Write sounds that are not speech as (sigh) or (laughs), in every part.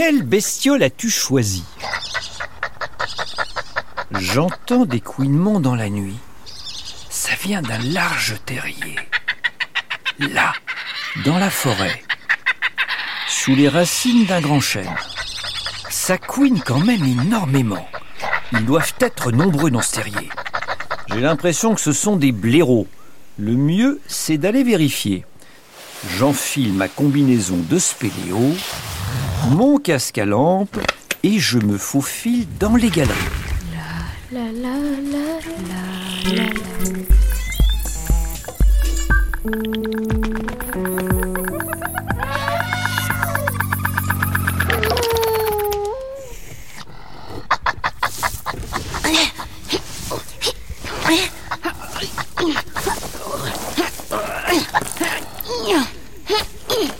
Quelle bestiole as-tu choisi J'entends des couinements dans la nuit. Ça vient d'un large terrier. Là, dans la forêt, sous les racines d'un grand chêne. Ça couine quand même énormément. Ils doivent être nombreux dans ce terrier. J'ai l'impression que ce sont des blaireaux. Le mieux, c'est d'aller vérifier. J'enfile ma combinaison de spéléo, mon casque à lampe et je me faufile dans les galeries. La la la.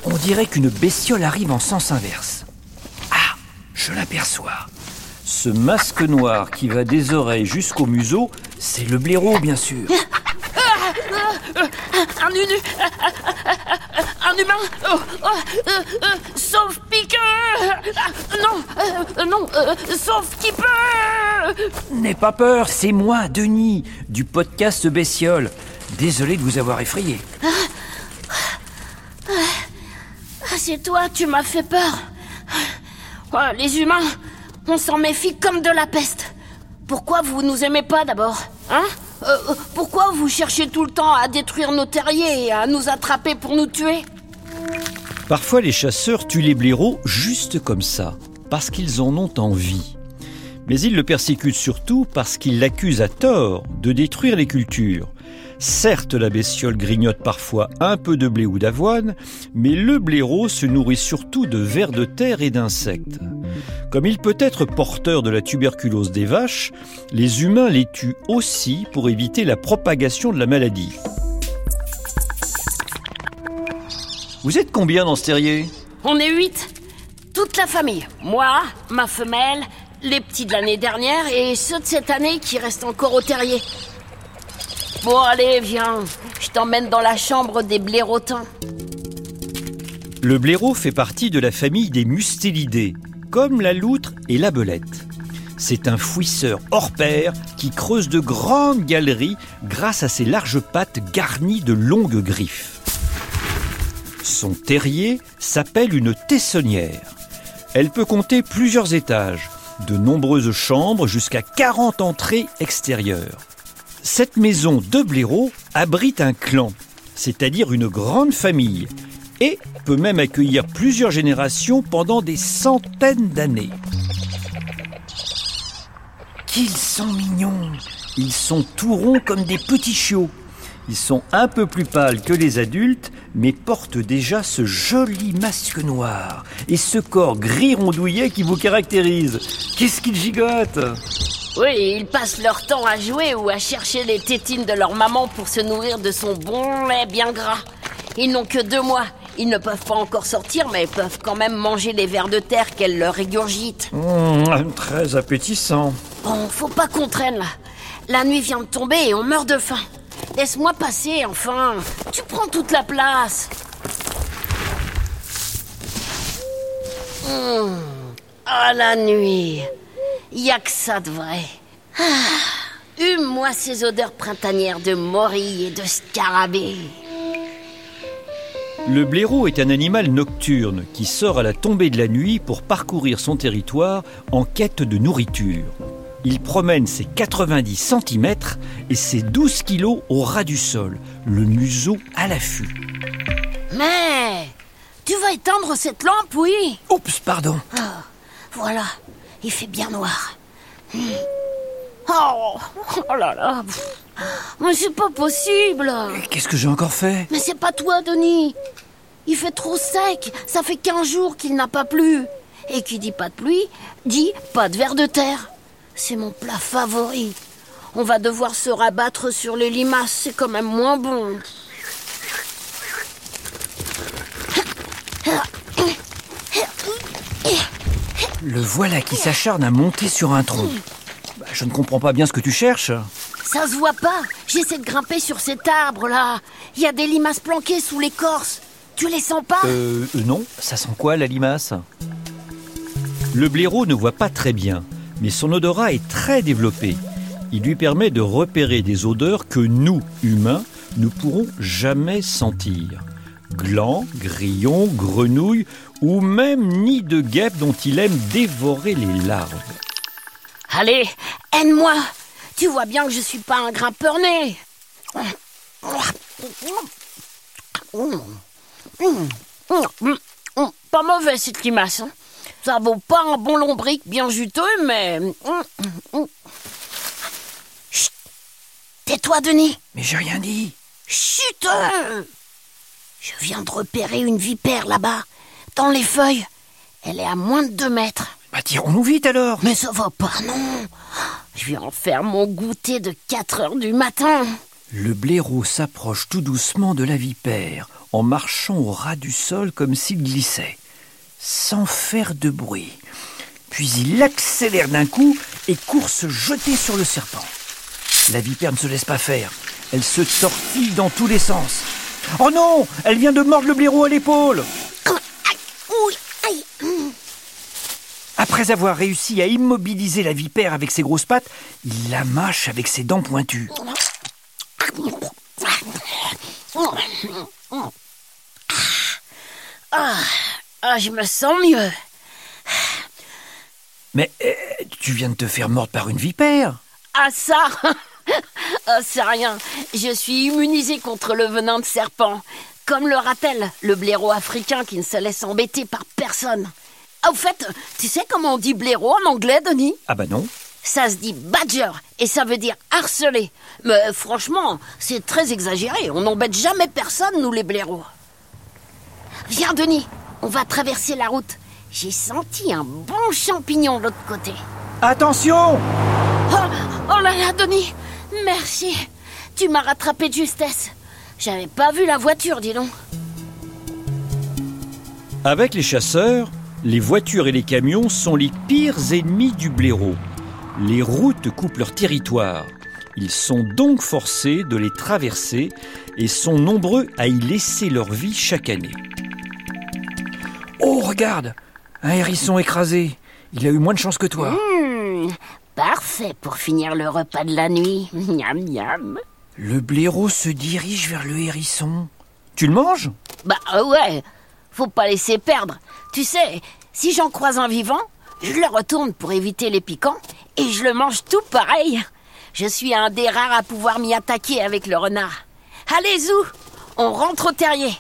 On dirait qu'une bestiole arrive en sens inverse. Ah, je l'aperçois. Ce masque noir qui va des oreilles jusqu'au museau, c'est le blaireau, bien sûr. Un, unu- un humain oh, oh, euh, euh, Sauf piqueur Non, euh, non, euh, sauf qui peut N'aie pas peur, c'est moi, Denis, du podcast Bestiole. Désolé de vous avoir effrayé. Ah, C'est toi, tu m'as fait peur. Oh, les humains, on s'en méfie comme de la peste. Pourquoi vous nous aimez pas d'abord Hein? Euh, euh, Pourquoi vous cherchez tout le temps à détruire nos terriers et à nous attraper pour nous tuer? Parfois, les chasseurs tuent les blaireaux juste comme ça, parce qu'ils en ont envie. Mais ils le persécutent surtout parce qu'ils l'accusent à tort de détruire les cultures. Certes, la bestiole grignote parfois un peu de blé ou d'avoine, mais le blaireau se nourrit surtout de vers de terre et d'insectes. Comme il peut être porteur de la tuberculose des vaches, les humains les tuent aussi pour éviter la propagation de la maladie. Vous êtes combien dans ce terrier? On est huit. Toute la famille. Moi, ma femelle, les petits de l'année dernière et ceux de cette année qui restent encore au terrier. Bon, allez, viens. Je t'emmène dans la chambre des blaireautins. Le blaireau fait partie de la famille des mustélidés, comme la loutre et la belette. C'est un fouisseur hors pair qui creuse de grandes galeries grâce à ses larges pattes garnies de longues griffes. Son terrier s'appelle une tessonnière. Elle peut compter plusieurs étages, de nombreuses chambres jusqu'à 40 entrées extérieures. Cette maison de blaireau abrite un clan, c'est-à-dire une grande famille, et peut même accueillir plusieurs générations pendant des centaines d'années. Qu'ils sont mignons Ils sont tout ronds comme des petits chiots. Ils sont un peu plus pâles que les adultes, mais portent déjà ce joli masque noir et ce corps gris rondouillet qui vous caractérise. Qu'est-ce qu'ils gigotent? Oui, ils passent leur temps à jouer ou à chercher les tétines de leur maman pour se nourrir de son bon lait bien gras. Ils n'ont que deux mois. Ils ne peuvent pas encore sortir, mais peuvent quand même manger les vers de terre qu'elle leur régurgite. Mmh, Très appétissant. Bon, faut pas qu'on traîne là. La nuit vient de tomber et on meurt de faim. Laisse-moi passer, enfin. Tu prends toute la place. Hum. Ah, la nuit. Y a que ça de vrai. Ah. Hume-moi ces odeurs printanières de morilles et de scarabées. Le blaireau est un animal nocturne qui sort à la tombée de la nuit pour parcourir son territoire en quête de nourriture. Il promène ses 90 cm et ses 12 kilos au ras du sol, le museau à l'affût. Mais tu vas éteindre cette lampe, oui Oups, pardon. Ah, voilà, il fait bien noir. Hmm. Oh, oh là là. Mais c'est pas possible. Qu'est-ce que j'ai encore fait? Mais c'est pas toi, Denis. Il fait trop sec. Ça fait 15 jours qu'il n'a pas plu. Et qui dit pas de pluie, dit pas de verre de terre. C'est mon plat favori. On va devoir se rabattre sur les limaces, c'est quand même moins bon. Le voilà qui s'acharne à monter sur un tronc. Bah, je ne comprends pas bien ce que tu cherches. Ça se voit pas. J'essaie de grimper sur cet arbre-là. Il y a des limaces planquées sous l'écorce. Tu les sens pas Euh, euh, non, ça sent quoi la limace? Le blaireau ne voit pas très bien, mais son odorat est très développé. Il lui permet de repérer des odeurs que nous, humains, ne pourrons jamais sentir. Glands, grillons, grenouilles ou même nids de guêpes dont il aime dévorer les larves. Allez, aide-moi Tu vois bien que je suis pas un grimpeur né Pas mauvais cette limace. hein. Ça vaut pas un bon lombric bien juteux, mais... Chut Tais-toi, Denis Mais j'ai rien dit. Chut. Je viens de repérer une vipère là-bas, dans les feuilles. Elle est à moins de deux mètres. Bah tirons-nous vite alors. Mais ça va pas, non Je vais en faire mon goûter de 4 heures du matin. Le blaireau s'approche tout doucement de la vipère, en marchant au ras du sol comme s'il glissait, sans faire de bruit. Puis il accélère d'un coup et court se jeter sur le serpent. La vipère ne se laisse pas faire. Elle se tortille dans tous les sens. Oh non Elle vient de mordre le blaireau à l'épaule Après avoir réussi à immobiliser la vipère avec ses grosses pattes, il la mâche avec ses dents pointues. Ah, ah, je me sens mieux. Mais euh, tu viens de te faire mordre par une vipère Ah ça (laughs) Ah, c'est rien. Je suis immunisé contre le venin de serpent. Comme le ratel, le blaireau africain qui ne se laisse embêter par personne. Ah, au fait, tu sais comment on dit blaireau en anglais, Denis? Ah bah non. Ça se dit badger et ça veut dire harceler. Mais franchement, c'est très exagéré. On n'embête jamais personne, nous les blaireaux. Viens, Denis, on va traverser la route. J'ai senti un bon champignon de l'autre côté. Attention Oh, oh là là, Denis Merci. Tu m'as rattrapé de justesse. J'avais pas vu la voiture, dis donc. Avec les chasseurs, les voitures et les camions sont les pires ennemis du blaireau. Les routes coupent leur territoire. Ils sont donc forcés de les traverser et sont nombreux à y laisser leur vie chaque année. Oh, regarde Un hérisson écrasé. Il a eu moins de chance que toi. Hmm, parfait pour finir le repas de la nuit. (laughs) Miam, miam. Le blaireau se dirige vers le hérisson. Tu le manges? Bah euh, ouais, faut pas laisser perdre. Tu sais, si j'en croise un vivant, je le retourne pour éviter les piquants et je le mange tout pareil. Je suis un des rares à pouvoir m'y attaquer avec le renard. Allez, Zou, on rentre au terrier.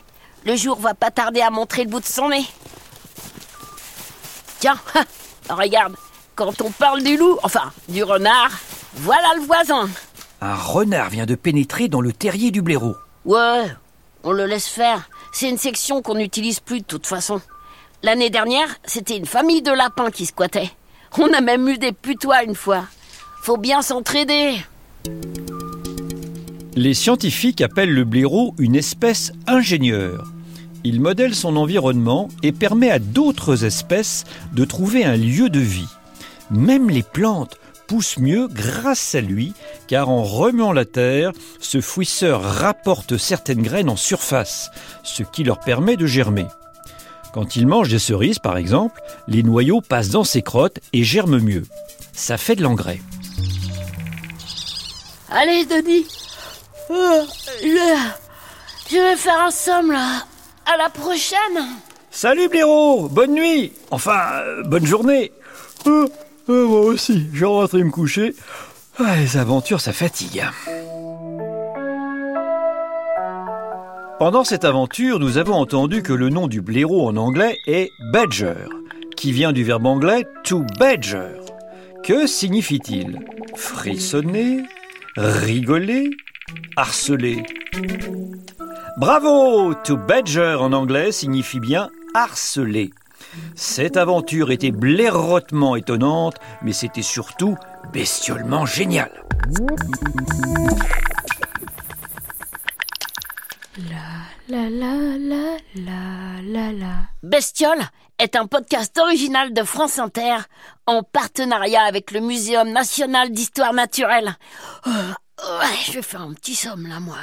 Le jour va pas tarder à montrer le bout de son nez. Tiens, (laughs) regarde, quand on parle du loup, enfin du renard, voilà le voisin. Un renard vient de pénétrer dans le terrier du blaireau. Ouais, on le laisse faire. C'est une section qu'on n'utilise plus de toute façon. L'année dernière, c'était une famille de lapins qui squattait. On a même eu des putois une fois. Faut bien s'entraider. Les scientifiques appellent le blaireau une espèce ingénieure. Il modèle son environnement et permet à d'autres espèces de trouver un lieu de vie. Même les plantes poussent mieux grâce à lui, car en remuant la terre, ce fouisseur rapporte certaines graines en surface, ce qui leur permet de germer. Quand il mange des cerises, par exemple, les noyaux passent dans ses crottes et germent mieux. Ça fait de l'engrais. Allez, Denis. Euh, je, je vais faire un somme là. À la prochaine. Salut blaireau, bonne nuit, enfin euh, bonne journée. Euh, euh, moi aussi, je vais rentrer me coucher. Ah, les aventures, ça fatigue. Pendant cette aventure, nous avons entendu que le nom du blaireau en anglais est badger, qui vient du verbe anglais to badger. Que signifie-t-il? Frissonner Rigoler Harceler Bravo To badger en anglais signifie bien harceler. Cette aventure était blairotement étonnante, mais c'était surtout bestiolement génial. La la la la la la. Bestiole est un podcast original de France Inter en partenariat avec le Muséum national d'histoire naturelle. Euh, ouais, je vais faire un petit somme là, moi.